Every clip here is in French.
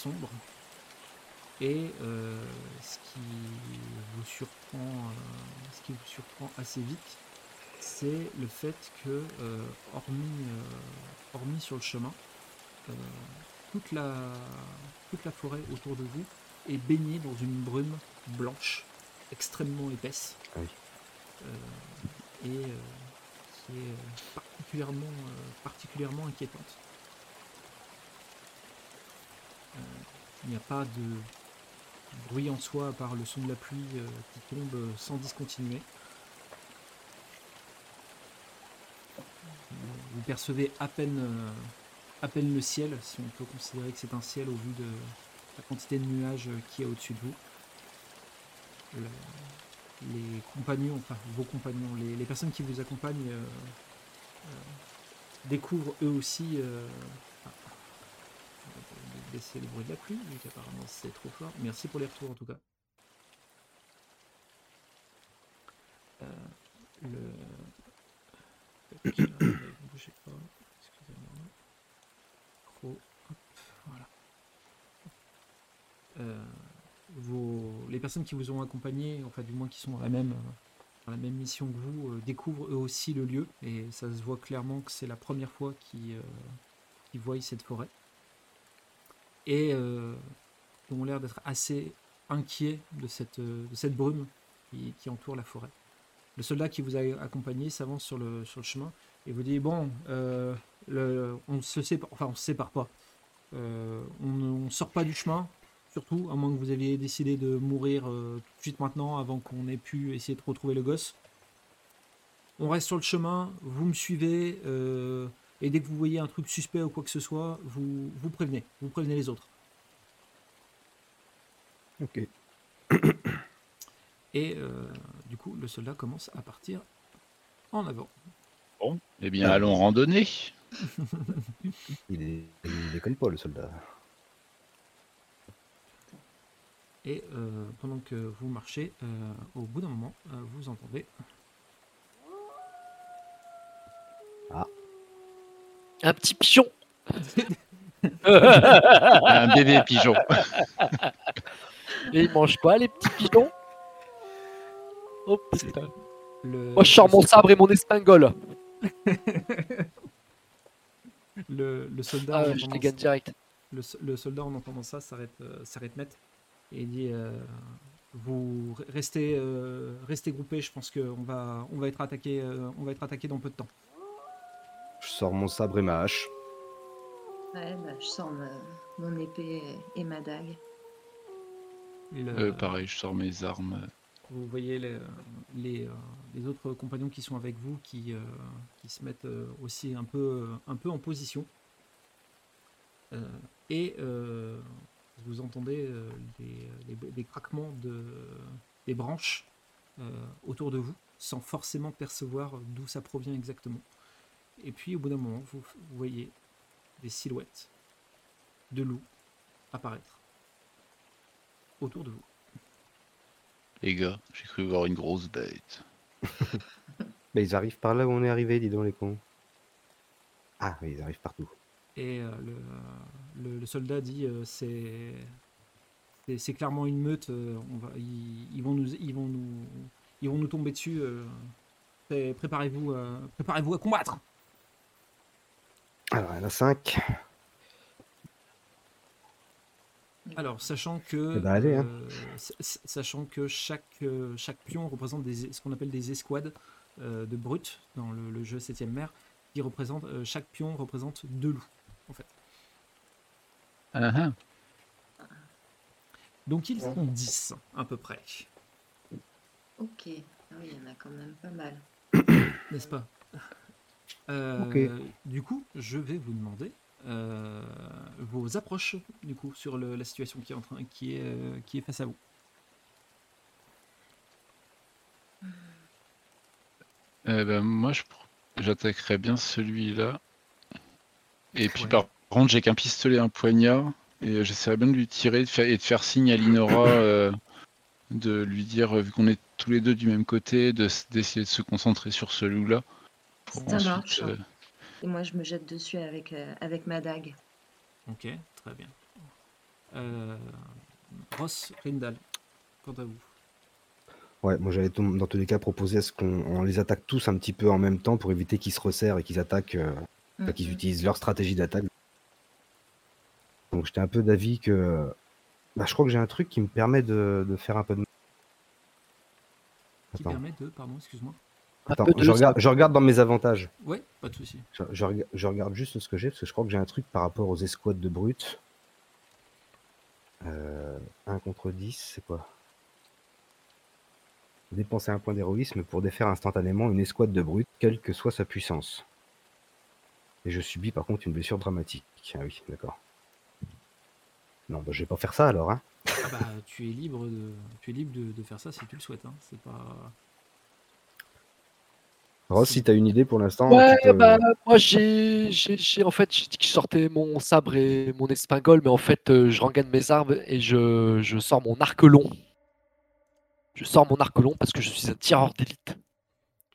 sombre. Et euh, ce qui vous surprend, euh, ce qui vous surprend assez vite, c'est le fait que, euh, hormis, hormis sur le chemin, toute la, toute la forêt autour de vous est baignée dans une brume blanche extrêmement épaisse oui. et qui est particulièrement, particulièrement inquiétante. Euh, il n'y a pas de bruit en soi à part le son de la pluie euh, qui tombe euh, sans discontinuer. Vous percevez à peine, à peine le ciel, si on peut considérer que c'est un ciel au vu de la quantité de nuages qui est au-dessus de vous. Le- les compagnons, enfin vos compagnons, les, personnes qui vous accompagnent découvrent eux aussi. Baisser le bruit de la pluie, vu qu'apparemment c'est trop fort. Merci pour les retours en tout cas. Euh, excusez-moi. Euh, les personnes qui vous ont accompagné, enfin du moins qui sont dans la même, dans la même mission que vous, euh, découvrent eux aussi le lieu et ça se voit clairement que c'est la première fois qu'ils voient cette forêt et euh, ils ont l'air d'être assez inquiets de cette, euh, de cette brume qui, qui entoure la forêt. Le soldat qui vous a accompagné s'avance sur le, sur le chemin et vous dit bon, euh, on se sépare, enfin se sépare pas. Euh, on ne sort pas du chemin, surtout, à moins que vous aviez décidé de mourir tout de suite maintenant, avant qu'on ait pu essayer de retrouver le gosse. On reste sur le chemin, vous me suivez, et dès que vous voyez un truc suspect ou quoi que ce soit, vous, vous prévenez, vous prévenez les autres. Ok. Et euh, du coup, le soldat commence à partir en avant. Bon, eh bien, allons randonner. Il, est... il déconne pas, le soldat. Et euh, pendant que vous marchez, euh, au bout d'un moment, euh, vous entendez Un petit pigeon. Un bébé pigeon. Et ils mangent pas les petits pigeons Oh putain. le, Moi je sors mon sabre et mon espingole. le, le soldat. Ah, en je entendant les gagne ça- direct. le, so- le soldat en entendant ça s'arrête euh, s'arrête net et il dit euh, vous re- restez euh, restez groupés je pense qu'on va on va être attaqué euh, on va être attaqué dans peu de temps Je sors mon sabre et ma hache. Ouais, bah, je sors ma- mon épée et ma dague. Le- Euh, pareil, je sors mes armes. vous voyez les, les, euh, les autres compagnons qui sont avec vous qui, euh, qui se mettent euh, aussi un peu, un peu en position. Euh, et euh, vous entendez euh, des, craquements de, des branches euh, autour de vous, sans forcément percevoir d'où ça provient exactement. Et puis au bout d'un moment, vous, voyez des silhouettes de loups apparaître autour de vous. Les gars, j'ai cru voir une grosse bête. Mais ils arrivent par là où on est arrivé, dis donc les cons. Ah oui, ils arrivent partout. Et euh, le, le- le soldat dit euh, c'est c'est- c'est clairement une meute. euh, on va, ils, ils vont nous ils vont nous ils vont nous tomber dessus. euh, pré- préparez-vous euh, préparez-vous à combattre. Alors, il y en a 5. Alors sachant que Eh ben, allez, hein. euh, sachant que chaque euh, chaque pion représente des, ce qu'on appelle des escouades euh, de brutes dans le, le jeu 7ème mer qui représente euh, chaque pion représente deux loups en fait. Ah, ah. Donc ils sont 10 à peu près. Ok. Ah oui, il y en a quand même pas mal. n'est-ce pas? Euh, Ok. Du coup, je vais vous demander euh, vos approches du coup sur le- la situation qui est en train, qui est, euh, qui est face à vous. Eh ben, moi, je pr- j'attaquerais bien celui-là. Et puis, Ouais. par contre, j'ai qu'un pistolet et un poignard. Et euh, j'essaierais bien de lui tirer de faire- et de faire signe à Linora euh, de lui dire, euh, vu qu'on est tous les deux du même côté, de s- d'essayer de se concentrer sur ce loup-là. Pour Ça ensuite, marche. euh, Et moi, je me jette dessus avec, euh, avec ma dague. Ok, très bien. Euh, Ross, Rindal, quant à vous. Ouais, moi j'allais dans tous les cas proposer à ce qu'on on les attaque tous un petit peu en même temps pour éviter qu'ils se resserrent et qu'ils attaquent, euh, enfin, qu'ils Mhm. utilisent leur stratégie d'attaque. Donc j'étais un peu d'avis que. Bah, je crois que j'ai un truc qui me permet de, de faire un peu de. Qui Attends, permet de, pardon, excuse-moi. Attends, de je, regarde, je regarde dans mes avantages. Ouais, pas de souci. Je, je rega- je regarde juste ce que j'ai parce que je crois que j'ai un truc par rapport aux escouades de brutes. Euh, 1 contre 10, c'est quoi? Dépenser un point d'héroïsme pour défaire instantanément une escouade de brutes, quelle que soit sa puissance. Et je subis par contre une blessure dramatique. Ah oui, d'accord. Non, bah, je vais pas faire ça alors. Hein. Ah bah, tu es libre de, tu es libre de, de faire ça si tu le souhaites. Hein. C'est pas. Ross, si t'as une idée pour l'instant. Ouais, tu bah, moi j'ai, j'ai, j'ai- en fait, j'ai dit que je sortais mon sabre et mon espingole, mais en fait, euh, je rengaine mes armes et je, je sors mon arc long. Je sors mon arc long parce que je suis un tireur d'élite.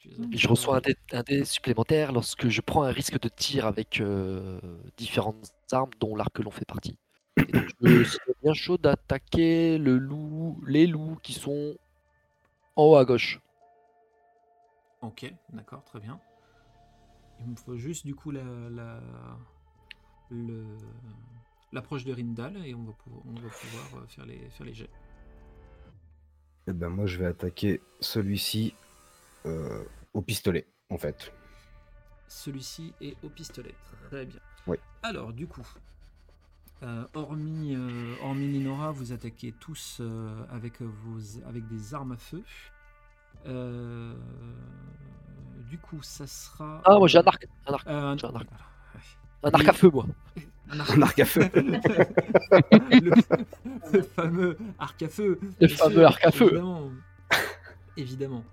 tu Et je reçois un dé, un dé supplémentaire lorsque je prends un risque de tir avec euh, différentes armes dont l'arc long fait partie. Et donc, je serais bien chaud d'attaquer le loup, les loups qui sont en haut à gauche. Ok, d'accord, très bien. Il me faut juste du coup la, la- le- l'approche de Rindal et on va, pouvoir, on va pouvoir euh, faire les, faire les jets. Eh ben, moi, je vais attaquer celui-ci euh, au pistolet, en fait. Celui-ci est au pistolet. Très bien. Oui. Alors, du coup, euh, hormis, euh, hormis Ninora, vous attaquez tous avec, vos, avec des armes à feu. Euh, du coup, ça sera. Ah, moi j'ai un arc, un arc, Euh, j'ai un arc. voilà, un arc à feu, moi. Un arc Un arc à feu. le, le fameux arc à feu. Le bien fameux sûr, arc à feu. Évidemment. Évidemment.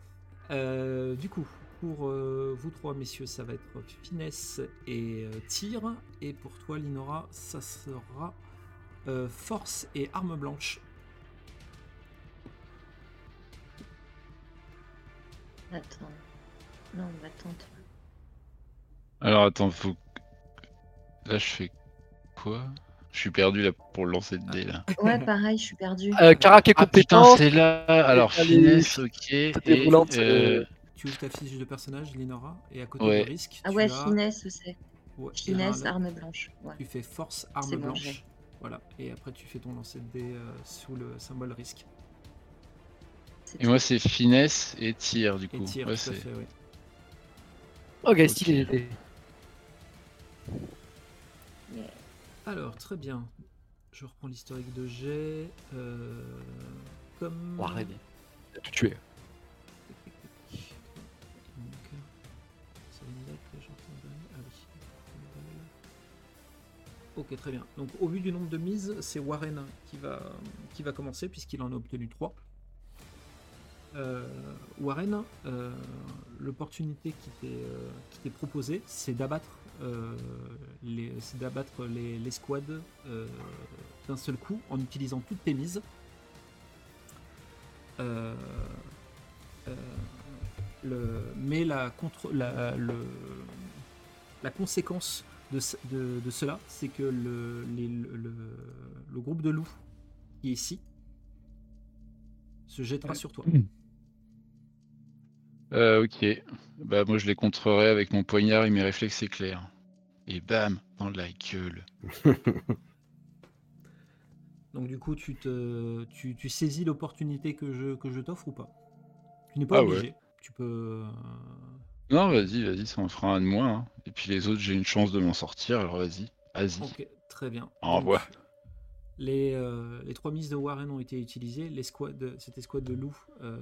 Euh, du coup, pour euh, vous trois messieurs, ça va être finesse et euh, tir. Et pour toi, Linora, ça sera euh, force et arme blanche. Attends. Non, bah, attends. toi. Alors attends, faut. Là, je fais quoi? Je suis perdu là pour lancer le dé là. Ouais, pareil, je suis perdue. Euh, Karak est Ah putain, compétent. c'est là Alors, Allez, finesse, ok. Et, roulante, euh, Tu ouvres ta fiche de personnage, Linora, et à côté Ouais. du risque, Ah tu ouais, as- finesse, c'est. ouais, Finesse, arme blanche. Ouais. Tu fais force, arme bon, blanche. Voilà. Et après, tu fais ton lancer de dés euh, sous le symbole risque. Et moi, c'est finesse et tir du Et coup. tir, Ouais, tout à c'est- fait, oui. Ok, stylé. Yeah. Alors, très bien. Je reprends l'historique de G. Euh, comme. Oh, arrête. Il a tout tué. Ah oui. Ok, très bien. Donc, au vu du nombre de mises, c'est Warren qui va, qui va commencer, puisqu'il en a obtenu 3. Warren, euh, l'opportunité qui t'est euh, qui t'est proposée, c'est d'abattre euh, les, d'abattre les, les squads euh, d'un seul coup en utilisant toutes tes mises. Euh, euh, le, mais la, contre, la, le- la conséquence de, ce- de- de cela, c'est que le, les- le, le- le groupe de loups qui est ici se jettera sur toi. Euh, ok. Bah, moi, je les contrerai avec mon poignard et mes réflexes éclairs. Et bam, dans la gueule. Donc du coup, tu, te, tu, tu saisis l'opportunité que je, que je t'offre ou pas? Tu n'es pas Ah ouais. obligé. Tu peux... Non, vas-y, vas-y, ça en fera un de moins. hein. Et puis les autres, j'ai une chance de m'en sortir, alors vas-y. Vas-y. Ok, très bien. Revoir. Les, euh, les trois mises de Warren ont été utilisées. L'escouade, cette escouade de loups. euh,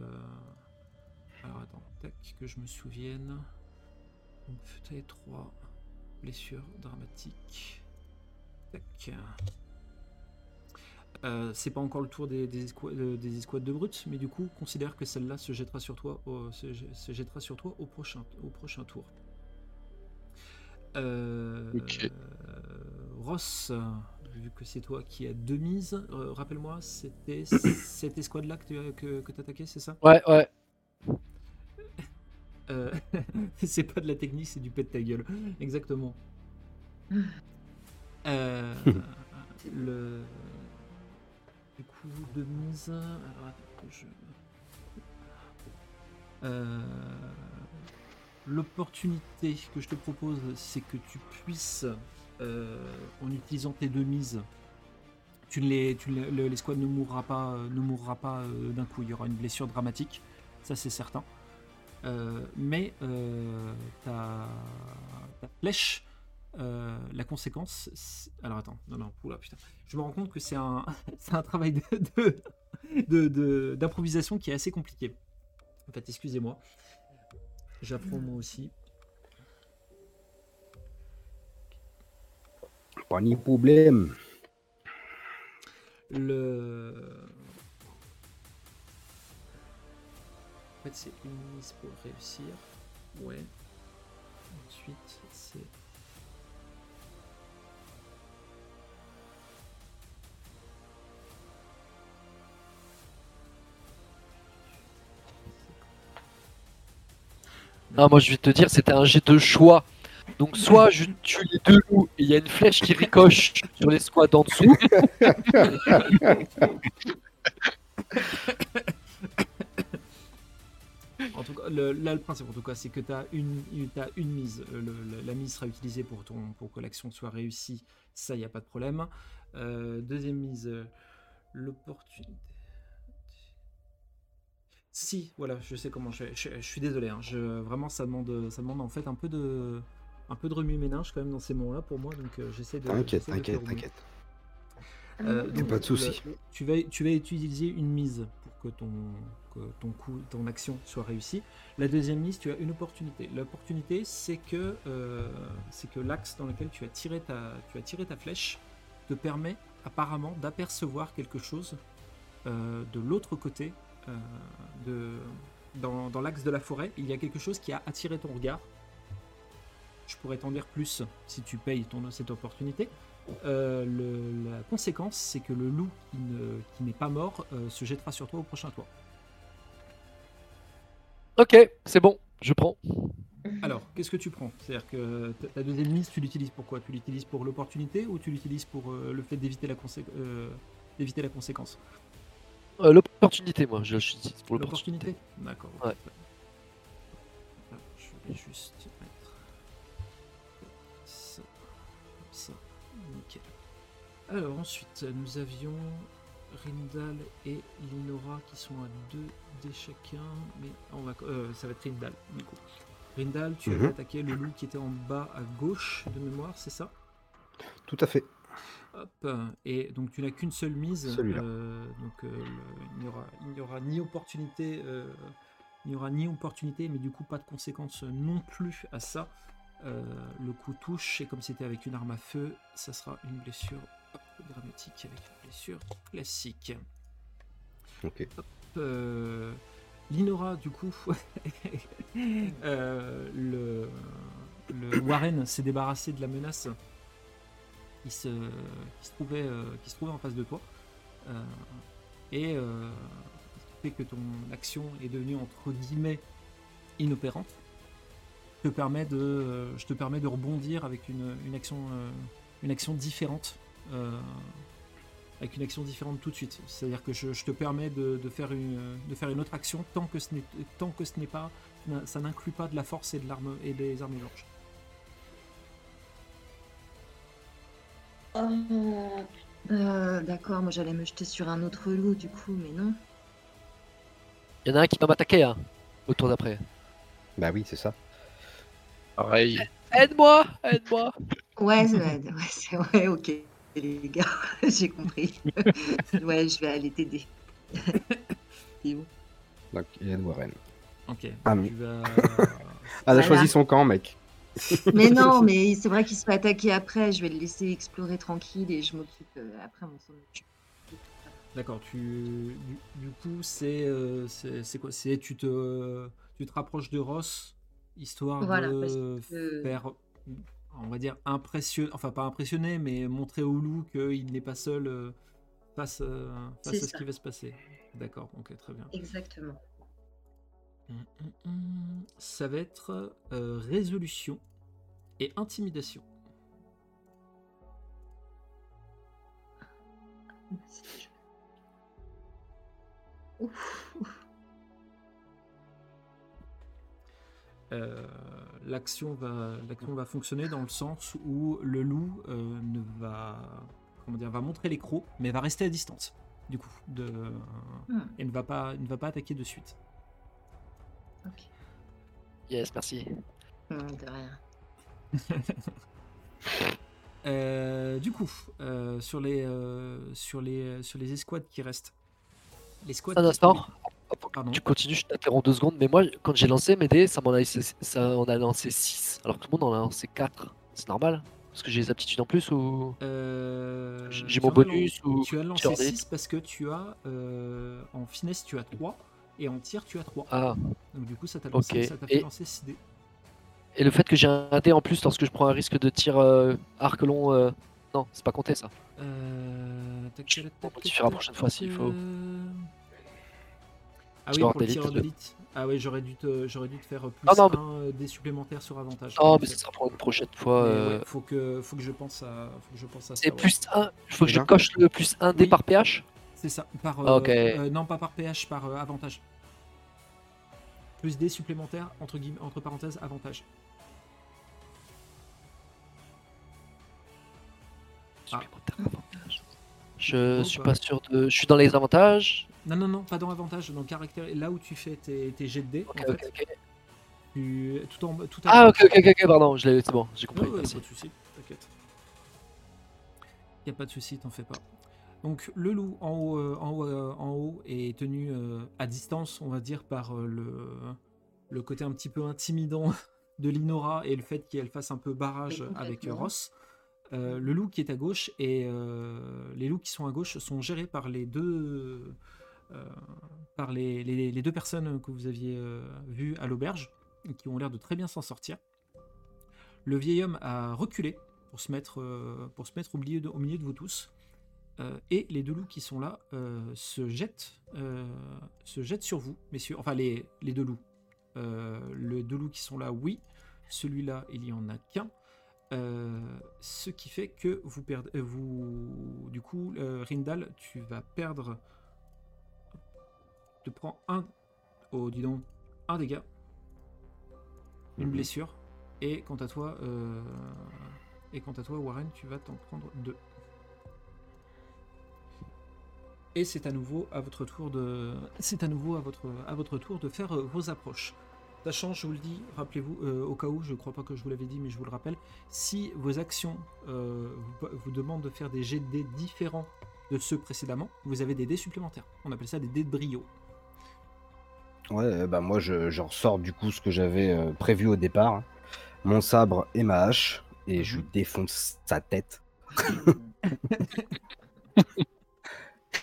Alors attends, tac, que je me souvienne. Donc, fait 3 blessures dramatiques. Tac. Euh, c'est pas encore le tour des, des, escouades, euh, des escouades de brutes, mais du coup, considère que celle-là se jettera sur toi au, se, se jettera sur toi au prochain, au prochain tour. Euh, Ok. Ross, vu que c'est toi qui as deux mises, euh, rappelle-moi, c'était cette escouade-là que tu que, que attaquais, c'est ça? Ouais, ouais. Euh, C'est pas de la technique, c'est du pet de ta gueule. Exactement. Euh, le... coup de mise. Alors, attends, je... Euh, L'opportunité que je te propose, c'est que tu puisses, euh, en utilisant tes deux mises, tu ne les, tu les- le- l'escouade ne mourra pas, ne mourra pas d'un coup. Il y aura une blessure dramatique, ça c'est certain. Euh, mais euh, ta, ta flèche, euh, la conséquence. Alors attends, non, non, oula, putain. Je me rends compte que c'est un, un travail de- d'improvisation qui est assez compliqué. En fait, excusez-moi. J'apprends moi aussi. Pas ni problème. Le. En fait, c'est une mise pour réussir. Ouais. Ensuite, c'est. Ah, moi, je vais te dire, c'était un jet de choix. Donc, soit je tue les deux loups et il y a une flèche qui ricoche sur les squads en dessous. Tout cas, le- là, le principe, en tout cas, c'est que tu as une, une- t'as une mise. Euh, le- le- la mise sera utilisée pour, ton, pour que l'action soit réussie. Ça, il n'y a pas de problème. Euh, deuxième mise, euh, l'opportunité. Si, voilà, je sais comment. Je, je- je suis désolé. hein, je, vraiment, ça demande, ça demande en fait un peu de, un peu de remue-ménage quand même dans ces moments-là pour moi. Donc, euh, j'essaie de. T'inquiète, t'inquiète, t'inquiète. Euh, pas de souci. Tu vas, tu vas utiliser une mise que ton, ton coup, ton action soit réussie. La deuxième mise, tu as une opportunité. L'opportunité, c'est que, euh, l'axe dans lequel tu as, tiré ta, flèche te permet apparemment d'apercevoir quelque chose euh, de l'autre côté, euh, dans l'axe de la forêt. Il y a quelque chose qui a attiré ton regard. Je pourrais t'en dire plus si tu payes ton, cette opportunité. Euh, le- la conséquence, c'est que le loup qui ne- qui n'est pas mort euh, se jettera sur toi au prochain tour. Ok, c'est bon, je prends. Alors, qu'est-ce que tu prends? C'est-à-dire que ta- deuxième mise, tu l'utilises pour quoi? Tu l'utilises pour l'opportunité ou tu l'utilises pour euh, le fait d'éviter la, consé- d'éviter la conséquence? L'opportunité, moi, je l'utilise pour l'opportunité. L'opportunité? D'accord. Ouais. Je vais juste Alors ensuite, nous avions Rindal et Linora qui sont à 2 dés chacun, mais on va, euh, ça va être Rindal du coup. Rindal, tu Mhm. avais attaqué le loup qui était en bas à gauche de mémoire, c'est ça? Tout à fait. Hop, et donc tu n'as qu'une seule mise. Euh, donc euh, il n'y aura, ni opportunité, il n'y aura ni opportunité, mais du coup pas de conséquences non plus à ça. Le coup touche et comme c'était avec une arme à feu, ça sera une blessure dramatique avec une blessure classique. Ok. Euh, Linora, du coup, euh, le, le Warren s'est débarrassé de la menace qui se, qui se, trouvait, euh, qui se trouvait en face de toi. Euh, et ce qui fait que ton action est devenue entre guillemets inopérante. Te permet de, je te permets de rebondir avec une, une action, une action différente. Euh, avec une action différente tout de suite. C'est-à-dire que je, je te permets de, de faire une, de faire une autre action tant que ce n'est, tant que ce n'est pas, ça n'inclut pas de la force et de l'arme et des armes blanches. Oh, euh, D'accord, moi j'allais me jeter sur un autre loup du coup, mais non. Il y en a un qui va m'attaquer, hein, au tour d'après. Bah oui, c'est ça. Pareil. Aide-moi Aide-moi Ouais, c'est ouais, ouais, c'est ouais, ok, les gars, j'ai compris. ouais, je vais aller t'aider. Et où? Donc, Ian Warren. Ok. Ah, mais- Tu vas- Ah, elle a Voilà. choisi son camp, mec. Mais non, mais c'est vrai qu'il se fait attaquer après. Je vais le laisser explorer tranquille et je m'occupe euh, après. On s'en occupe. D'accord. Tu, du, du coup, c'est, euh, c'est, c'est quoi? C'est tu te, tu te rapproches de Ross histoire Voilà, de que- faire, on va dire impressionner, enfin pas impressionner, mais montrer au loup qu'il n'est pas seul euh, face, euh, face à ce qui va se passer. D'accord. Ok, très bien. Exactement. Hum, hum, hum. Ça va être euh, résolution et intimidation. Ouf. Euh, l'action va, l'action va fonctionner dans le sens où le loup euh, ne va, comment dire, va montrer les crocs, mais va rester à distance. Du coup, de, Hmm, et ne va pas, ne va pas attaquer de suite. ok. Yes, merci. Hmm, de rien. Euh, du coup, euh, sur les, euh, sur les, sur les escouades qui restent. Les squads. Un instant. Pardon. Tu continues, je t'interromps deux secondes, mais moi, quand j'ai lancé mes dés, ça m'en a, ça en a lancé 6, alors que tout le monde en a lancé 4. C'est normal Parce que j'ai les aptitudes en plus ou? Euh, J'ai mon bonus ou Tu as lancé tir des- 6 parce que tu as euh, en finesse tu as 3 et en tir tu as 3. Ah, Donc du coup ça t'a lancé, Ok. ça t'a fait Et- lancer 6 dés. et le fait que j'ai un dé en plus lorsque je prends un risque de tir euh, arc long, euh, non, c'est pas compté ça. Euh, Je la prochaine fois s'il faut. Euh, Ah oui, pour le tireur d'élite. Ah oui, j'aurais dû te, j'aurais dû te faire plus Ah non, mais- un euh, dés supplémentaires sur avantage. Non, en mais ce sera pour une prochaine fois. Euh, ouais, faut que, faut que je pense à, faut que je pense à ça. C'est ouais. plus 1, il faut que je coche le plus 1 dé Oui. par PH C'est ça, par, Ah, ok. euh, euh, non pas par PH, par euh, avantage. Plus des supplémentaires, entre, guillemets, entre parenthèses, avantage. Supplémentaire avantage. Je suis pas. pas sûr de. Je suis dans les avantages. Non, non, non, pas dans avantage, dans caractère, là où tu fais tes, tes jets de dés, Ok, en ok, fait, ok. tu, tout en tout Ah, ok, ok, ok, pardon, je l'ai- c'est bon, j'ai compris. Ouais, ouais, pas de soucis, t'inquiète. Y a pas de soucis, t'en fais pas. Donc le loup en haut, euh, en haut, euh, en haut est tenu euh, à distance, on va dire, par euh, le, le côté un petit peu intimidant de Linora et le fait qu'elle fasse un peu barrage avec euh. Ross. Euh, le loup qui est à gauche et euh, les loups qui sont à gauche sont gérés par les deux, euh, par les, deux personnes que vous aviez euh, vues à l'auberge qui ont l'air de très bien s'en sortir. Le vieil homme a reculé pour se mettre, euh, pour se mettre au, milieu de, vous tous. Euh, et les deux loups qui sont là euh, se, jettent, euh, se jettent sur vous, messieurs. Enfin, les, les deux loups. Euh, les deux loups qui sont là, oui. Celui-là, il y en a qu'un. Euh, ce qui fait que vous perdez. euh, vous, du coup, euh, Rindal, tu vas perdre. Tu prends un. Oh, dis donc. Un dégât. Une Mhm. blessure. Et quant à toi. euh, et quant à toi, Warren, tu vas t'en prendre deux. Et c'est à nouveau à votre tour de. C'est à nouveau à votre, à votre tour de faire euh, vos approches. Sachant, je vous le dis, rappelez-vous, euh, au cas où, je ne crois pas que je vous l'avais dit, mais je vous le rappelle, si vos actions euh, vous, vous demandent de faire des jets de dés différents de ceux précédemment, vous avez des dés supplémentaires. On appelle ça des dés de brio. Ouais, euh, bah moi je, je ressors du coup ce que j'avais euh, prévu au départ. Mon sabre et ma hache. Et je lui Mhm. défonce sa tête.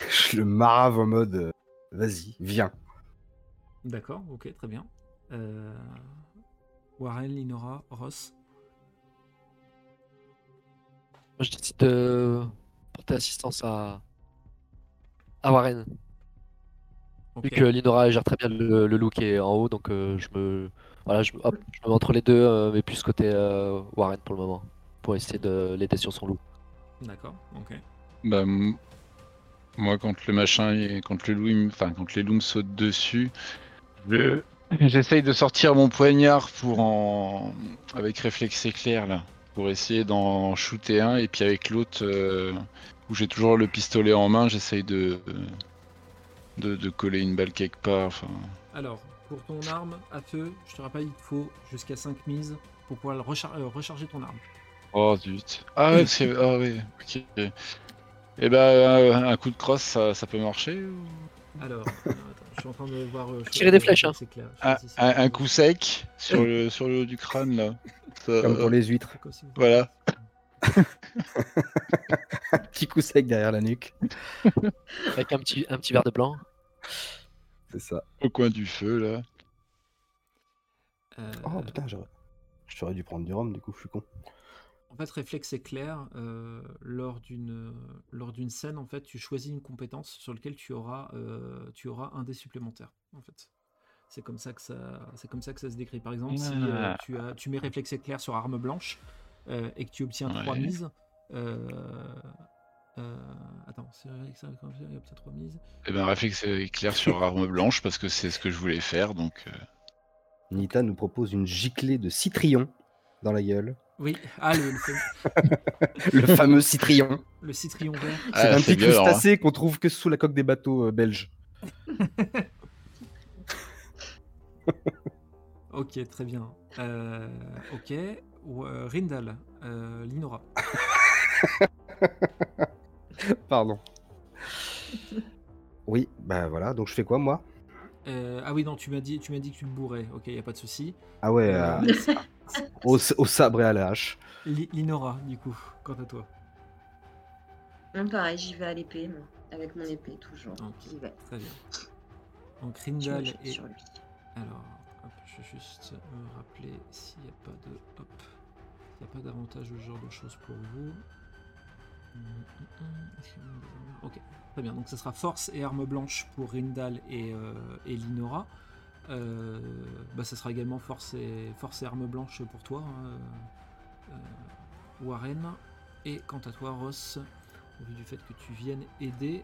je le marave en mode euh, vas-y, viens. D'accord, ok, très bien. Euh, Warren, Linora, Ross. Moi, je décide de porter assistance à, à Warren. Vu que Linora gère très bien le, le loup qui est en haut, donc euh, je me. Voilà, je, hop, je me mets entre les deux, euh, mais plus côté euh, Warren pour le moment. Pour essayer de l'aider sur son loup. D'accord, ok. Bah, moi, quand le machin, quand le loup, enfin, quand les loups me sautent dessus, je- j'essaye de sortir mon poignard pour en, avec réflexe éclair là, pour essayer d'en shooter un, et puis avec l'autre, euh, où j'ai toujours le pistolet en main, j'essaye de, de, de coller une balle quelque part. Enfin, Alors, pour ton arme à feu, je te rappelle, il te faut jusqu'à 5 mises pour pouvoir rechar- euh, recharger ton arme. oh zut. Ah ouais, c'est, ah ouais, ok. Et bah, euh, un coup de crosse, ça, ça peut marcher. ou- Alors, euh, attends, je suis en train de voir. euh, Tirer des flèches, hein. C'est clair. Un, pas si c'est- un- un coup sec sur le, sur le haut du crâne là. Ça- Comme pour les huîtres. C'est Petit coup sec derrière la nuque. Avec un petit, un petit verre de blanc. C'est ça. Au coin du feu là. Euh, Oh putain, j'aurais... j'aurais dû prendre du rhum, du coup, je suis con. En fait, réflexe éclair, euh, lors d'une lors d'une scène, en fait, tu choisis une compétence sur laquelle tu auras euh, tu auras un dé supplémentaire. En fait, c'est comme ça que ça c'est comme ça que ça se décrit. Par exemple, si euh, Ah. tu as tu mets réflexe éclair sur arme blanche euh, et que tu obtiens Ouais. trois mises, euh, Euh, attends, c'est vrai que ça il y a peut-être remise. Eh ben, réflexe éclair sur arme blanche parce que c'est ce que je voulais faire. Donc, euh, Nita nous propose une giclée de citrion dans la gueule. Oui, ah, le, le fam- Le fameux citrion. le citrion vert. ah, c'est un c'est petit violent, hein. crustacé qu'on trouve que sous la coque des bateaux euh, belges. Ok, très bien. Euh, ok, ou, euh, Rindal, euh, Linora. Pardon. Oui, bah voilà, donc je fais quoi moi? Euh, ah oui, non, tu m'as dit, tu m'as dit que tu le bourrais. Ok, y a pas de souci. Ah ouais, Euh, euh, au, au sabre et à la hache. Li- Linora, du coup, quant à toi. Non, pareil, j'y vais à l'épée, moi. Avec mon épée, toujours. Ok, J'y vais. très bien. Donc Je me Rindal jette et sur lui. Alors, hop, je vais juste me rappeler s'il n'y a pas de. Hop. S'il n'y a pas d'avantage ou ce genre de choses pour vous. Ok, très bien. Donc, ce sera force et arme blanche pour Rindal et, euh, et Linora. Euh, bah, ça sera également force et, force et arme blanche pour toi, hein, euh, Warren. Et quant à toi, Ross, au vu du fait que tu viennes aider.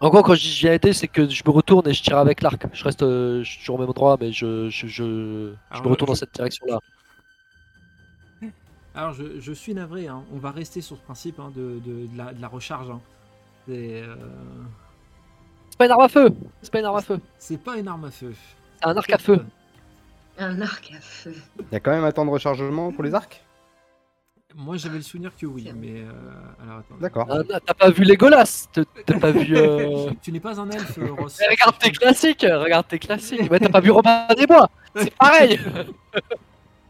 En gros, quand je dis je viens aider, c'est que je me retourne et je tire avec l'arc. Je reste euh, je suis toujours au même endroit, mais je, je, je, me retourne je- dans cette direction-là. Alors, je, je suis navré, hein. on va rester sur ce principe hein, de, de- de la, de la recharge. hein. C'est euh, C'est pas une arme à feu C'est pas une arme à feu c'est pas une arme à feu. C'est un arc à feu Un arc à feu. Il y a quand même un temps de rechargement pour les arcs? Moi, j'avais le souvenir que oui, mais euh, alors attends. D'accord. Ah, T'as pas vu Legolas T'as t'as pas vu. euh, Tu n'es pas un elfe, Ross. Mais regarde tes classiques Regarde tes classiques Ouais, t'as pas vu Robin des Bois? C'est pareil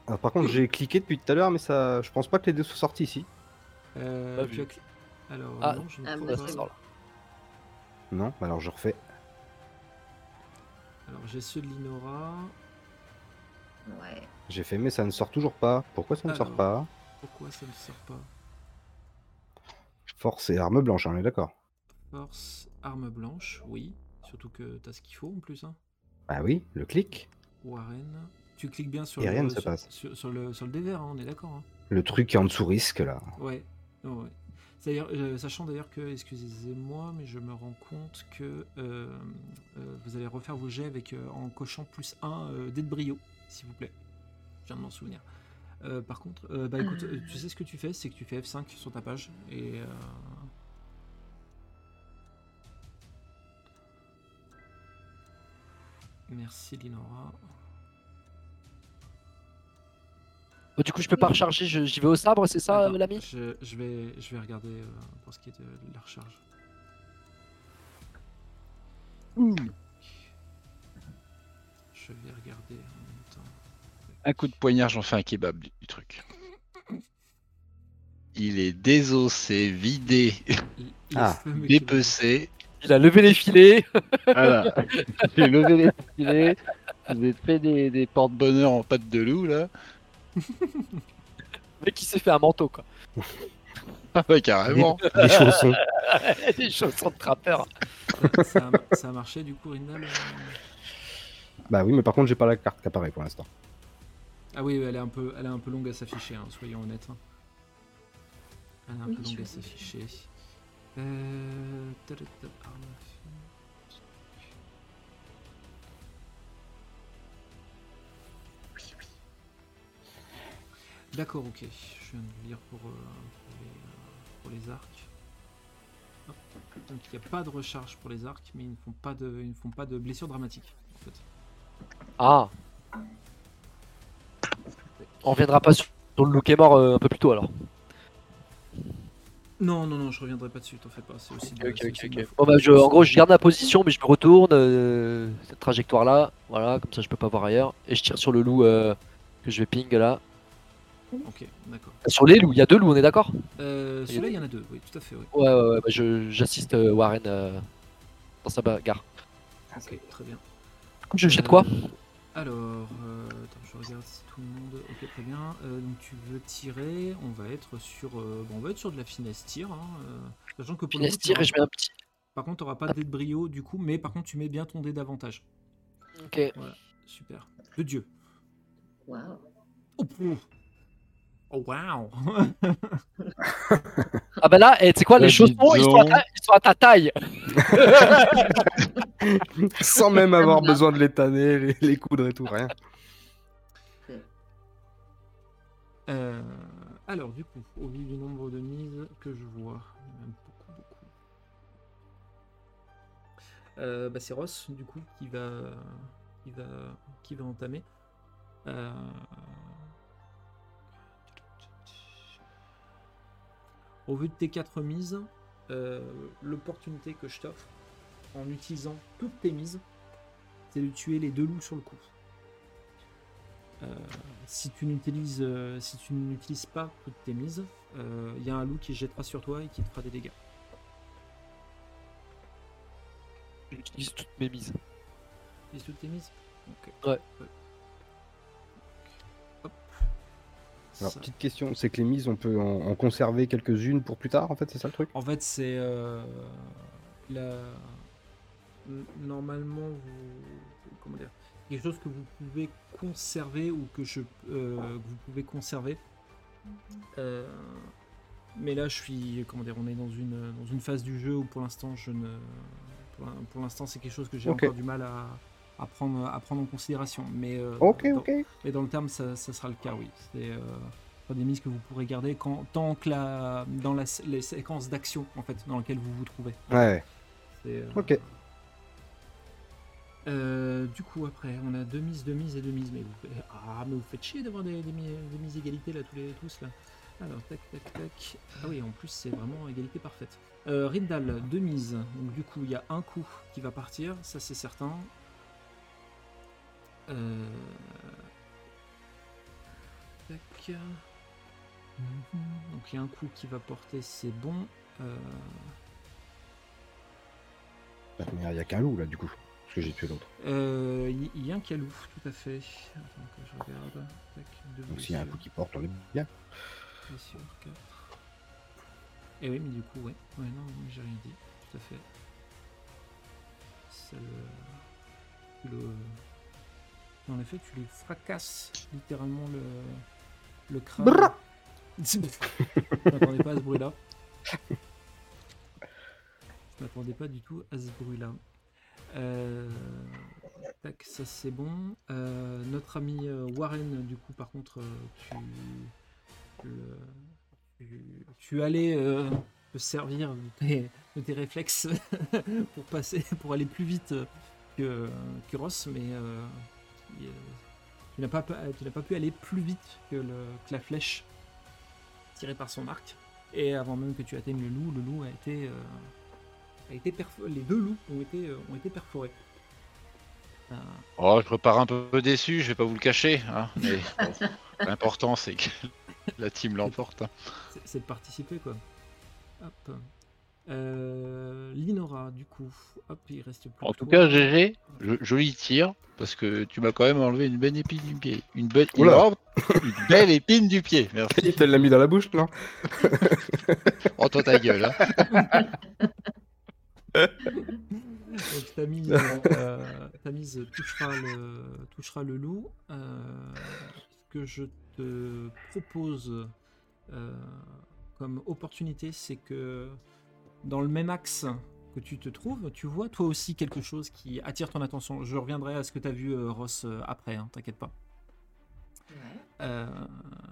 Alors, par contre, j'ai cliqué depuis tout à l'heure, mais ça, je pense pas que les deux soient sortis ici. Euh, Pas vu. as Alors, Ah. non, je ne Ah, crois bah, sort là. Non, bah alors je refais. Alors, j'ai ceux de Linora. Ouais. J'ai fait, mais ça ne sort toujours pas. Pourquoi ça ne sort pas? Pourquoi ça ne sort pas Force et arme blanche, hein, on est d'accord. Force, arme blanche, oui. Surtout que t'as ce qu'il faut en plus. Hein. Bah oui, le clic. Warren. Tu cliques bien sur, Et le, rien ne se sur, passe. sur- sur le, sur le dé vert, hein, on est d'accord. hein. Le truc qui est en dessous risque là. Ouais. ouais, ouais. D'ailleurs, euh, sachant d'ailleurs que, excusez-moi, mais je me rends compte que euh, euh, vous allez refaire vos jets avec, euh, en cochant plus 1 dé de brio, s'il vous plaît. Je viens de m'en souvenir. Euh, par contre, euh, bah écoute, euh, tu sais ce que tu fais, c'est que tu fais F5 sur ta page et. euh, Merci Linora. Bon, Du coup, je peux pas recharger, j'y vais au sabre, c'est ça, euh, l'ami? je, je vais, je vais regarder euh, pour ce qui est de, de la recharge. Je vais regarder temps. Un coup de poignard, j'en fais un kebab du, du truc. Il est désossé, vidé, Il- Ah, dépecé. Il a levé les filets Voilà. J'ai levé les filets. J'ai fait des, des porte-bonheur en pâte de loup là. Le mec, il s'est fait un manteau, quoi. Ah ouais, carrément. Les chaussons. Des chaussons de trappeur. ça, a, ça a marché du coup, Rindal euh Bah oui, mais par contre, j'ai pas la carte qui apparaît pour l'instant. Ah oui, elle est un peu, elle est un peu longue à s'afficher, hein, soyons honnêtes. hein. Elle est un Oui, peu longue à s'afficher. Euh... D'accord, ok. Je viens de lire pour, euh, pour, les, euh, pour les arcs. Donc il n'y a pas de recharge pour les arcs, mais ils ne font pas de, ils ne font pas de blessures dramatiques. En fait. Ah On reviendra pas sur le loup qui est mort euh, un peu plus tôt, alors. Non, non, non, je reviendrai pas dessus, t'en fais pas. C'est aussi de, Ok, c'est ok, aussi ok. de ma faute. Bon, bah, je, en gros, je garde ma position, mais je me retourne, euh, cette trajectoire-là, voilà, comme ça je peux pas voir ailleurs, et je tire sur le loup euh, que je vais ping là. Ok, d'accord. Sur les loups, il y a deux loups, on est d'accord? Euh, Celui-là, il y en a deux, oui, tout à fait, oui. Ouais, ouais, ouais, bah, je- j'assiste euh, Warren euh, dans sa bagarre. Ok, très bien. Je jette quoi? Euh, Alors, euh, attends, je regarde si tout le monde. Ok, très bien. Euh, donc tu veux tirer, on va être sur, euh, bon, on va être sur de la finesse tir. Hein, euh, sachant que pour Finesse tir et t'auras- je mets un petit. Par contre, tu n'auras pas de dé de brio du coup, mais par contre, tu mets bien ton dé d'avantage. Ok. Super. De Dieu. Waouh. Oh. Oh, waouh Ah bah là, et tu sais quoi, les chaussons, ils sont, à ta, ils sont à ta taille. Sans même avoir besoin de les tanner, les, les coudre et tout, rien. Euh, alors, du coup, au vu du nombre de mises que je vois, il y en a beaucoup, beaucoup. Euh, bah, c'est Ross, du coup, qui va, qui va, qui va entamer. Euh, Au vu de tes quatre mises, euh, l'opportunité que je t'offre, en utilisant toutes tes mises, c'est de tuer les deux loups sur le coup. Euh, si tu n'utilises euh, si tu n'utilises pas toutes tes mises, il y a un loup qui se jettera sur toi et qui te fera des dégâts. J'utilise toutes mes mises. Utilises toutes tes mises? Ok. Ouais. Hop. Alors, Ça. petite question, c'est que les mises, on peut en, en conserver quelques-unes pour plus tard, en fait, c'est ça le truc? En fait, c'est euh, la... normalement vous comment dire quelque chose que vous pouvez conserver ou que je euh, que vous pouvez conserver. Euh, mais là, je suis comment dire, on est dans une dans une phase du jeu où pour l'instant je ne pour, l'in- pour l'instant c'est quelque chose que j'ai Ok. encore du mal à, à prendre à prendre en considération. Mais euh, Ok, dans- ok. et dans le terme, ça, ça sera le cas, oui. C'est euh, des mises que vous pourrez garder quand, tant que la, dans la, les séquences d'action, en fait, dans lesquelles vous vous trouvez. Ouais, euh, Ok. Euh, du coup, après, on a deux mises, deux mises et deux mises. Mais vous, ah, mais vous faites chier d'avoir des, des, mi- des mises égalité, là, tous les tous, là. Alors, tac, tac, tac. Ah oui, en plus, c'est vraiment égalité parfaite. Euh, Rindal, deux mises. Donc, du coup, il y a un coup qui va partir, ça c'est certain. Euh... Tac. Donc, il y a un coup qui va porter, c'est bon. Bah, il n'y a qu'un loup, là, du coup, que j'ai tué l'autre. Euh, y, a un calou, tout à fait. Attends que je regarde. Tac, Donc s'il y a un coup qui porte, on est bien. Et oui, mais du coup, ouais. Ouais, non, j'ai rien dit. Tout à fait. Ça le... le... En effet, tu lui fracasses littéralement le, le crâne. Je m'attendais pas à ce bruit-là. Je m'attendais pas du tout à ce bruit-là. Euh, tac, ça c'est bon. Euh, notre ami euh, Warren, du coup, par contre, tu, allais te servir de tes, réflexes pour passer, pour aller plus vite que, que Ross, mais tu n'as pas, tu n'as pas pu aller plus vite que, la flèche tirée par son arc. Et avant même que tu atteignes le loup, le loup a été, a été perfo- les deux loups ont été, euh, ont été perforés. Euh, Oh, je repars un peu déçu, je vais pas vous le cacher. hein, mais bon, l'important, c'est que la team l'emporte. hein. c'est- de participer quoi. Hop. Euh, Linora, du coup, hop, il reste plus En tout toi. cas, GG, jo- joli tir, parce que tu m'as quand même enlevé une belle épine du pied. Une belle, Oula. une belle épine du pied. Merci. Il te l'a mis dans la bouche, non? Oh, toi ta gueule. hein. Donc ta mise, euh, ta mise touchera, le, touchera le loup. Euh, ce que je te propose euh, comme opportunité, c'est que dans le même axe que tu te trouves, tu vois toi aussi quelque chose qui attire ton attention. Je reviendrai à ce que tu as vu, euh, Ross, euh, après, hein, t'inquiète pas. Ouais. Euh,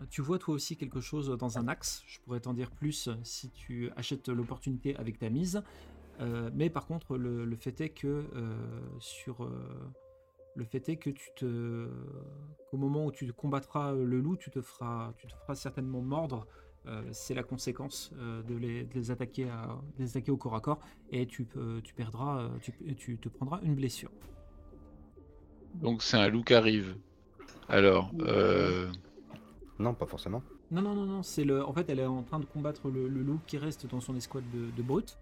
tu vois toi aussi quelque chose dans un axe. Je pourrais t'en dire plus si tu achètes l'opportunité avec ta mise. Euh, mais par contre, le, le fait est que euh, sur euh, le fait est que tu te qu'au moment où tu combattras le loup, tu te feras tu te feras certainement mordre. Euh, c'est la conséquence euh, de, les, de les attaquer à, de les attaquer au corps à corps et tu perdras tu, tu te prendras une blessure. Donc c'est un loup qui arrive. Alors, euh, Non, pas forcément. Non, non, non, non, c'est le. En fait, elle est en train de combattre le, le loup qui reste dans son escouade de, de brutes.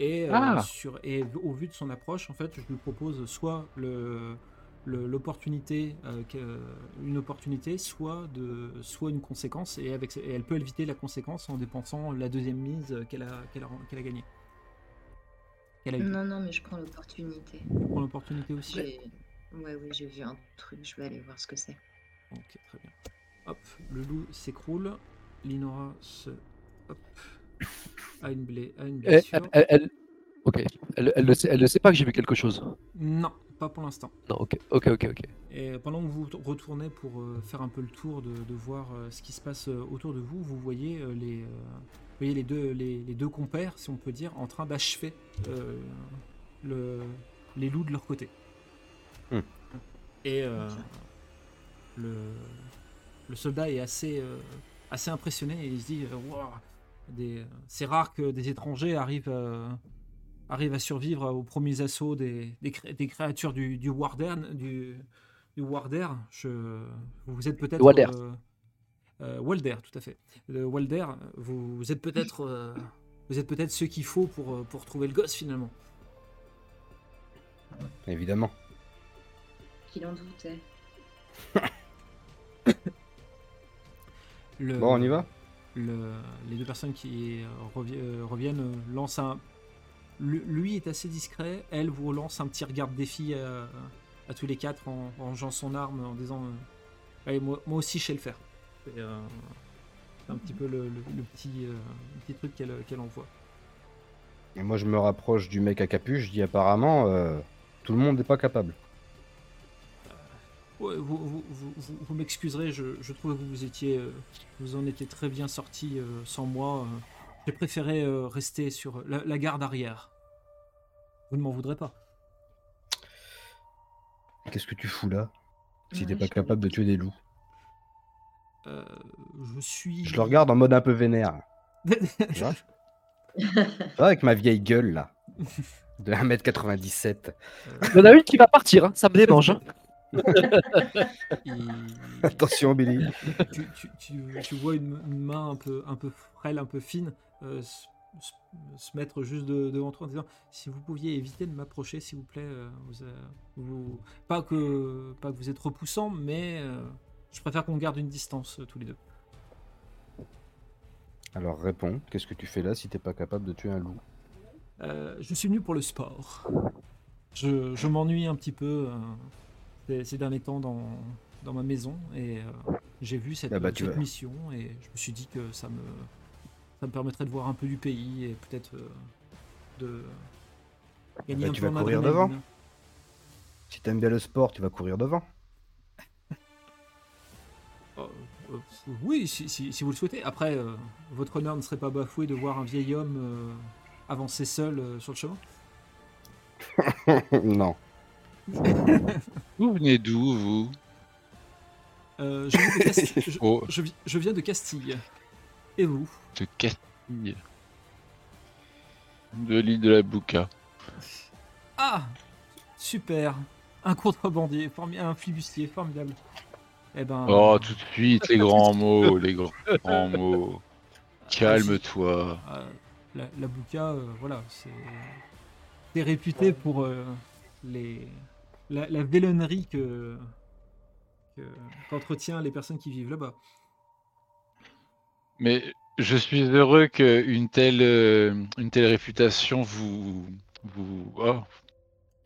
Et, euh, Ah. sur, et au vu de son approche, en fait, je lui propose soit le le- l'opportunité, euh, une opportunité, soit de, soit une conséquence, et avec, et elle peut éviter la conséquence en dépensant la deuxième mise qu'elle a, qu'elle a, qu'elle a gagnée. Qu'elle a eu. Non, non, mais je prends l'opportunité. Tu prends l'opportunité aussi. Ouais, oui, j'ai vu un truc, je vais aller voir ce que c'est. Ok, très bien. Hop, le loup s'écroule. Linora se. Hop. A une, blé... a une Elle, blessure. elle- elle- ok. Elle, elle ne sait, elle ne sait pas que j'ai vu quelque chose. Non, pas pour l'instant. Non, ok, ok, ok, ok. Et pendant que vous retournez pour euh, faire un peu le tour de, de voir euh, ce qui se passe euh, autour de vous, vous voyez les, vous voyez les deux les, les deux compères, si on peut dire, en train d'achever euh, le, les loups de leur côté. Hmm. Et euh, le, le soldat est assez euh, assez impressionné et il se dit Ouah, des- c'est rare que des étrangers arrivent euh, arrivent à survivre aux premiers assauts des, des, cré- des créatures du, du Warder, du, du Warder. Je, vous êtes peut-être Walder. euh, euh, Walder, tout à fait. Le Walder, vous, vous êtes peut-être euh, vous êtes peut-être ceux qu'il faut pour, pour trouver le gosse finalement. Évidemment. Qu'il en doutait. Le- Bon, on y va? Le- les deux personnes qui euh, revi- euh, reviennent euh, lancent un. Lui est assez discret, elle vous relance un petit regard de défi à, à tous les quatre en rangeant son arme en disant euh, Allez, moi, aussi je sais le faire. C'est euh, un petit peu le, petit, euh, truc qu'elle envoie. Et moi, je me rapproche du mec à capuche. Je dis apparemment, euh, tout le monde n'est pas capable. Ouais, vous vous, vous, vous- vous m'excuserez, je, je trouve que vous étiez, euh, vous en étiez très bien sorti euh, sans moi. euh. J'ai préféré rester sur la, la garde arrière. Vous ne m'en voudrez pas. Qu'est-ce que tu fous là? Si Ouais, t'es pas je capable de tuer des loups. Euh, je suis. Je le regarde en mode un peu vénère. Tu vois? Avec ma vieille gueule là. De 1m97. Il y en a une qui va partir, hein, ça me démange. hein. Attention Billy. tu, tu- tu- tu vois une, une main un peu, un peu frêle, un peu fine, euh, se, mettre juste de- devant toi en disant si vous pouviez éviter de m'approcher, s'il vous plaît. euh, vous, euh, vous- pas, que, pas que vous êtes repoussant, mais je préfère qu'on garde une distance tous les deux. Alors réponds, qu'est-ce que tu fais là si t'es pas capable de tuer un loup? Je suis venu pour le sport. Je, je m'ennuie un petit peu ces, derniers temps dans, dans ma maison et euh, j'ai vu cette, Ah bah, cette mission et je me suis dit que ça me, ça me permettrait de voir un peu du pays et peut-être euh, de gagner bah, un tu peu vas courir devant. Si t'aimes bien le sport, tu vas courir devant. Euh, euh, oui, si, si- si vous le souhaitez. Après, euh, votre honneur ne serait pas bafoué de voir un vieil homme avancer seul sur le chemin non. Vous venez d'où, vous? Euh, je, viens de Castille. Je- Oh, je vi- je viens de Castille. Et vous? De Castille. De l'île de la Bouca. Ah Super Un contrebandier, un flibustier, formidable. Eh ben. Oh, tout de suite, les grands mots, les grands mots. Calme-toi. euh, la, la Bouca, euh, voilà, c'est. C'est réputé pour euh, les. La, la vélonnerie que. que- qu'entretient les personnes qui vivent là-bas. Mais je suis heureux qu'une telle, euh, une telle réputation vous, vous oh,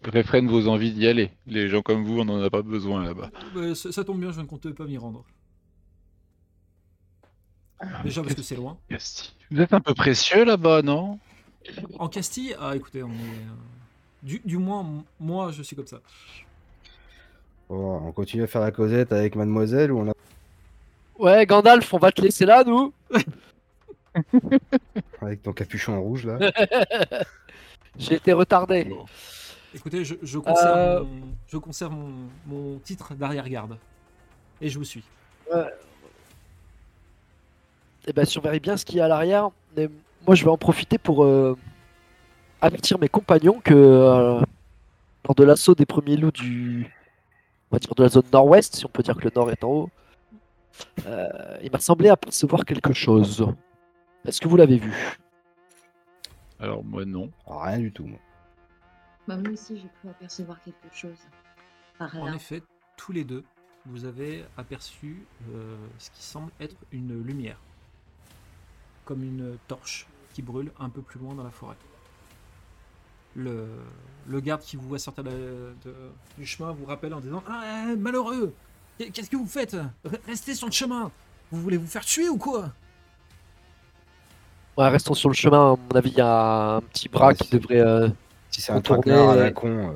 réfrène vos envies d'y aller. Les gens comme vous, on n'en a pas besoin là-bas. Euh, ça, ça tombe bien, je ne comptais pas m'y rendre. Déjà parce que c'est loin. Castille. Vous êtes un peu précieux là-bas, non? En Castille, ah écoutez, on est. euh, Du, du moins, moi, je suis comme ça. Oh, on continue à faire la causette avec mademoiselle ou on a... Ouais, Gandalf, on va te laisser là, nous. avec ton capuchon rouge là J'ai été retardé. Bon. Écoutez, je, je conserve, Euh. mon, je conserve mon, mon titre d'arrière-garde. Et je vous suis. Eh ben, surveille bien ce qu'il y a à l'arrière. Mais moi, je vais en profiter pour euh, avertir mes compagnons que euh, lors de l'assaut des premiers loups du, on va dire de la zone nord-ouest, si on peut dire que le nord est en haut, euh, il m'a semblé apercevoir quelque chose. Est-ce que vous l'avez vu? Alors moi non. Rien du tout. moi. Bah, moi aussi, j'ai pu apercevoir quelque chose. Par En effet, tous les deux, vous avez aperçu euh, ce qui semble être une lumière. Comme une torche qui brûle un peu plus loin dans la forêt. Le, le garde qui vous voit sortir de- de- du chemin vous rappelle en disant Ah, malheureux Qu'est-ce que vous faites? Re- Restez sur le chemin Vous voulez vous faire tuer ou quoi? Ouais, restons sur le chemin. À mon avis, il y a un petit bras Ouais, qui devrait. euh, Si c'est un à la con. euh,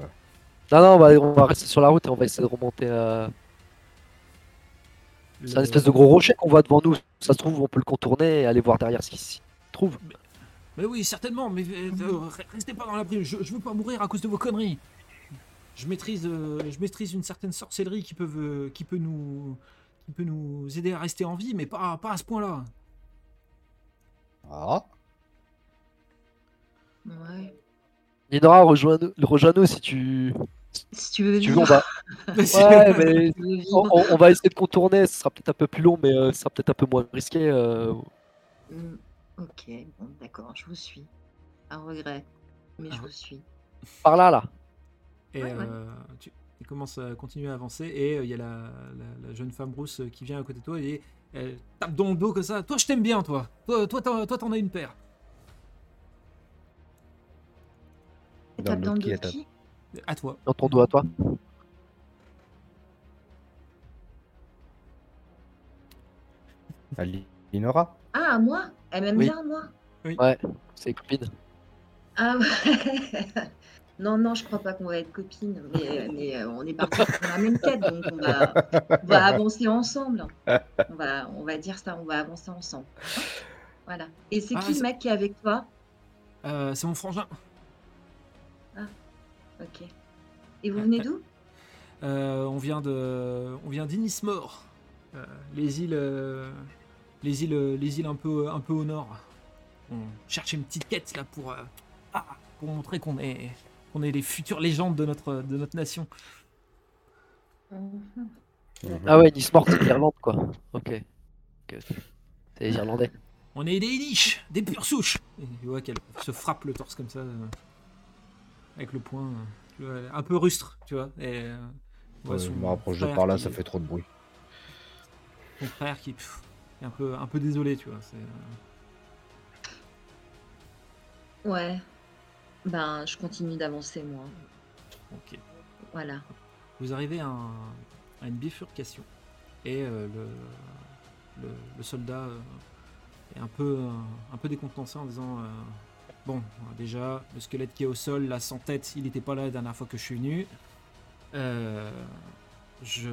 Non, non, on va, on va rester sur la route et on va essayer de remonter. euh, C'est un espèce de gros rocher qu'on voit devant nous. Ça se trouve, on peut le contourner et aller voir derrière ce qu'il s'y trouve. Mais oui, certainement, mais euh, euh, re- restez pas dans l'abri. Je, je veux pas mourir à cause de vos conneries. Je maîtrise, euh, je maîtrise une certaine sorcellerie qui peut, euh, qui peut nous, qui peut nous aider à rester en vie, mais pas, pas à ce point-là. Ah. Ouais. Nidora, rejoins-nous rejoins-nous si tu, Si tu veux tu veux. On va, ouais, mais Si tu veux vivre. on, va essayer de contourner. Ce sera peut-être un peu plus long, mais euh, ce sera peut-être un peu moins risqué. euh. Ok, bon, d'accord, je vous suis. Un regret, mais je vous suis. Par là, là. Et Ouais, ouais. euh, tu il commence à continuer à avancer et euh, il y a la, la- la jeune femme rousse qui vient à côté de toi et elle tape dans le dos comme ça. Toi, je t'aime bien, toi. Toi, toi, t'en, toi, t'en as une paire. Et Dans tape le dans le qui dos la de tape qui? À toi. Dans ton dos à toi. À Li- Linora Ah, à moi? Elle m'aime Oui. bien, moi Ouais, c'est copine. Ah ouais Non, non, je crois pas qu'on va être copines, mais, mais, euh, on est partis pour la même quête, donc on va, on va avancer ensemble. On va, on va dire ça, on va avancer ensemble. Voilà. Et c'est Ah, qui le mec qui est avec toi? Euh, c'est mon frangin. Ok. Et vous venez d'où? Euh, on vient de, on vient d'Inismore, Euh, les îles, euh, les îles, les îles un peu, un peu au nord. On cherche une petite quête là pour, euh, ah, pour montrer qu'on est, qu'on est les futures légendes de notre, de notre nation. Ah ouais, Nice Mort, c'est l'Irlande, quoi. Ok. C'est les Irlandais. On est des niches, des pures souches. Et tu vois qu'elle se frappe le torse comme ça, euh, avec le poing, euh, un peu rustre, tu vois. Et, euh, Ouais, Je me rapproche de frère par là, qui- ça fait trop de bruit. Son frère qui pff, est un peu, un peu désolé, tu vois. c'est, euh, Ouais. Ben, je continue d'avancer, moi. ok. Voilà. Vous arrivez à, un- à une bifurcation et euh, le, le, le soldat euh, est un peu, euh, un peu décontenancé en disant Bon, déjà, le squelette qui est au sol, là, sans tête, il n'était pas là la dernière fois que je suis venu. Je,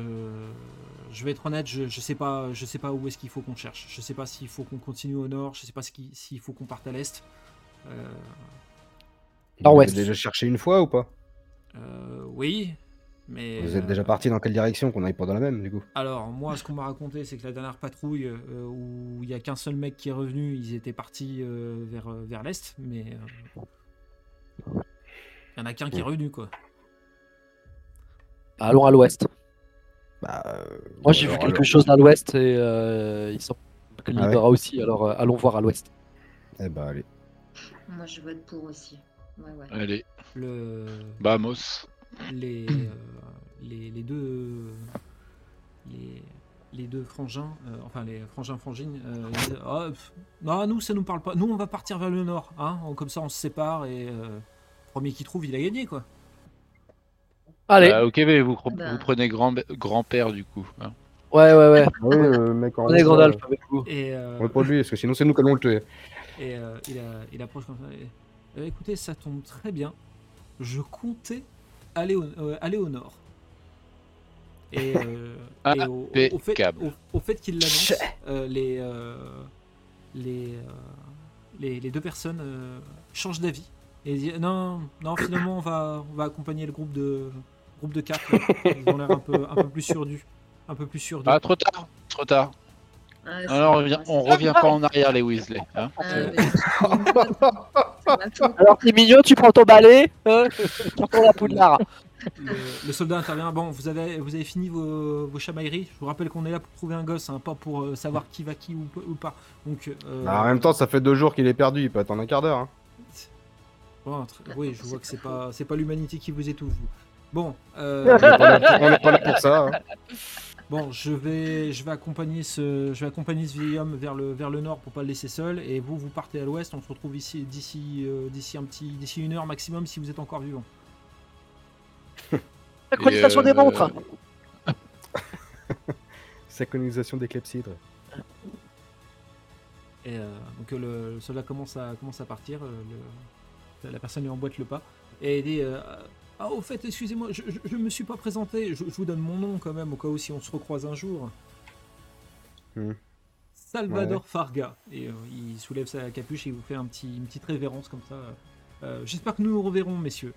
je vais être honnête, je, je sais pas, je sais pas où est-ce qu'il faut qu'on cherche. Je sais pas s'il faut qu'on continue au nord, je sais pas s'il faut qu'on parte à l'est. Euh, Vous Nord-ouest. avez déjà cherché une fois ou pas? Euh, oui, mais Vous êtes déjà euh, parti dans quelle direction qu'on aille pas dans la même, du coup? Alors, moi, ce qu'on m'a raconté, c'est que la dernière patrouille euh, où il n'y a qu'un seul mec qui est revenu, ils étaient partis euh, vers, vers l'est, mais euh, il n'y en a qu'un qui est revenu, quoi. Allons à l'ouest. Bah, Moi, j'ai vu quelque chose à l'ouest et euh, il semble que Ah ouais aussi. Alors, euh, allons voir à l'ouest. Eh bah, allez. Moi, je vote pour aussi. Ouais, ouais. Allez, Le, vamos. les, euh, les, les deux les, les deux frangins, euh, enfin les frangins frangines, euh, ils disent, Ah, pff, non, nous ça nous parle pas. Nous on va partir vers le nord, hein. Comme ça on se sépare et euh, premier qui trouve il a gagné quoi. Allez. Bah, ok, mais vous, Bah. vous prenez grand- grand-père du coup. hein. Ouais, ouais, ouais. Ah oui, le mec Gandalf avec vous. Et euh, On pas lui, parce que sinon c'est nous qui allons le tuer. Et euh, il, a- il approche comme ça. et, Euh, écoutez, ça tombe très bien. Je comptais aller au, euh, aller au nord. Et, euh, Ah, et au, au- au fait, au- au qu'il l'annonce, euh, les, euh, les, euh, les, les deux personnes euh, changent d'avis. Et non, non, finalement, on va, on va accompagner le groupe de, groupe de quatre. là. Ils ont l'air un peu, un peu plus sûrs du. Un peu plus. Ah, trop tard, trop tard. Ah, Alors, on revient, on revient pas en arrière, les Weasley. hein. Ah, mais faute. Alors, t'es mignon, tu prends ton balai. Hein tu à Poudlard. Le, le soldat intervient. Bon, vous avez, vous avez fini vos, vos chamailleries. Je vous rappelle qu'on est là pour trouver un gosse, hein, pas pour euh, savoir qui va qui ou, ou pas. Donc, euh, Bah, en même temps, ça fait deux jours qu'il est perdu, il peut attendre un quart d'heure. Hein. Bon, oui, je vois que c'est pas, c'est pas l'humanité qui vous étouffe. vous. Bon, euh, On n'est pas, là- pour ça. hein. bon, je vais, je vais accompagner ce, je vais accompagner ce vieil homme vers le, vers le nord pour pas le laisser seul. Et vous, vous partez à l'ouest. On se retrouve ici d'ici, euh, d'ici un petit, d'ici une heure maximum si vous êtes encore vivant. Synchronisation des euh, montres. Synchronisation des clepsydres. Et euh, donc euh, le, soldat commence à, commence à partir, euh, le- la personne lui emboîte le pas, et il dit euh, Ah, au fait, excusez-moi, je, je me suis pas présenté, je, je vous donne mon nom quand même, au cas où si on se recroise un jour. Hmm. Salvador Farga. Et euh, il soulève sa capuche et il vous fait un petit, une petite révérence comme ça. Euh, J'espère que nous nous reverrons, messieurs.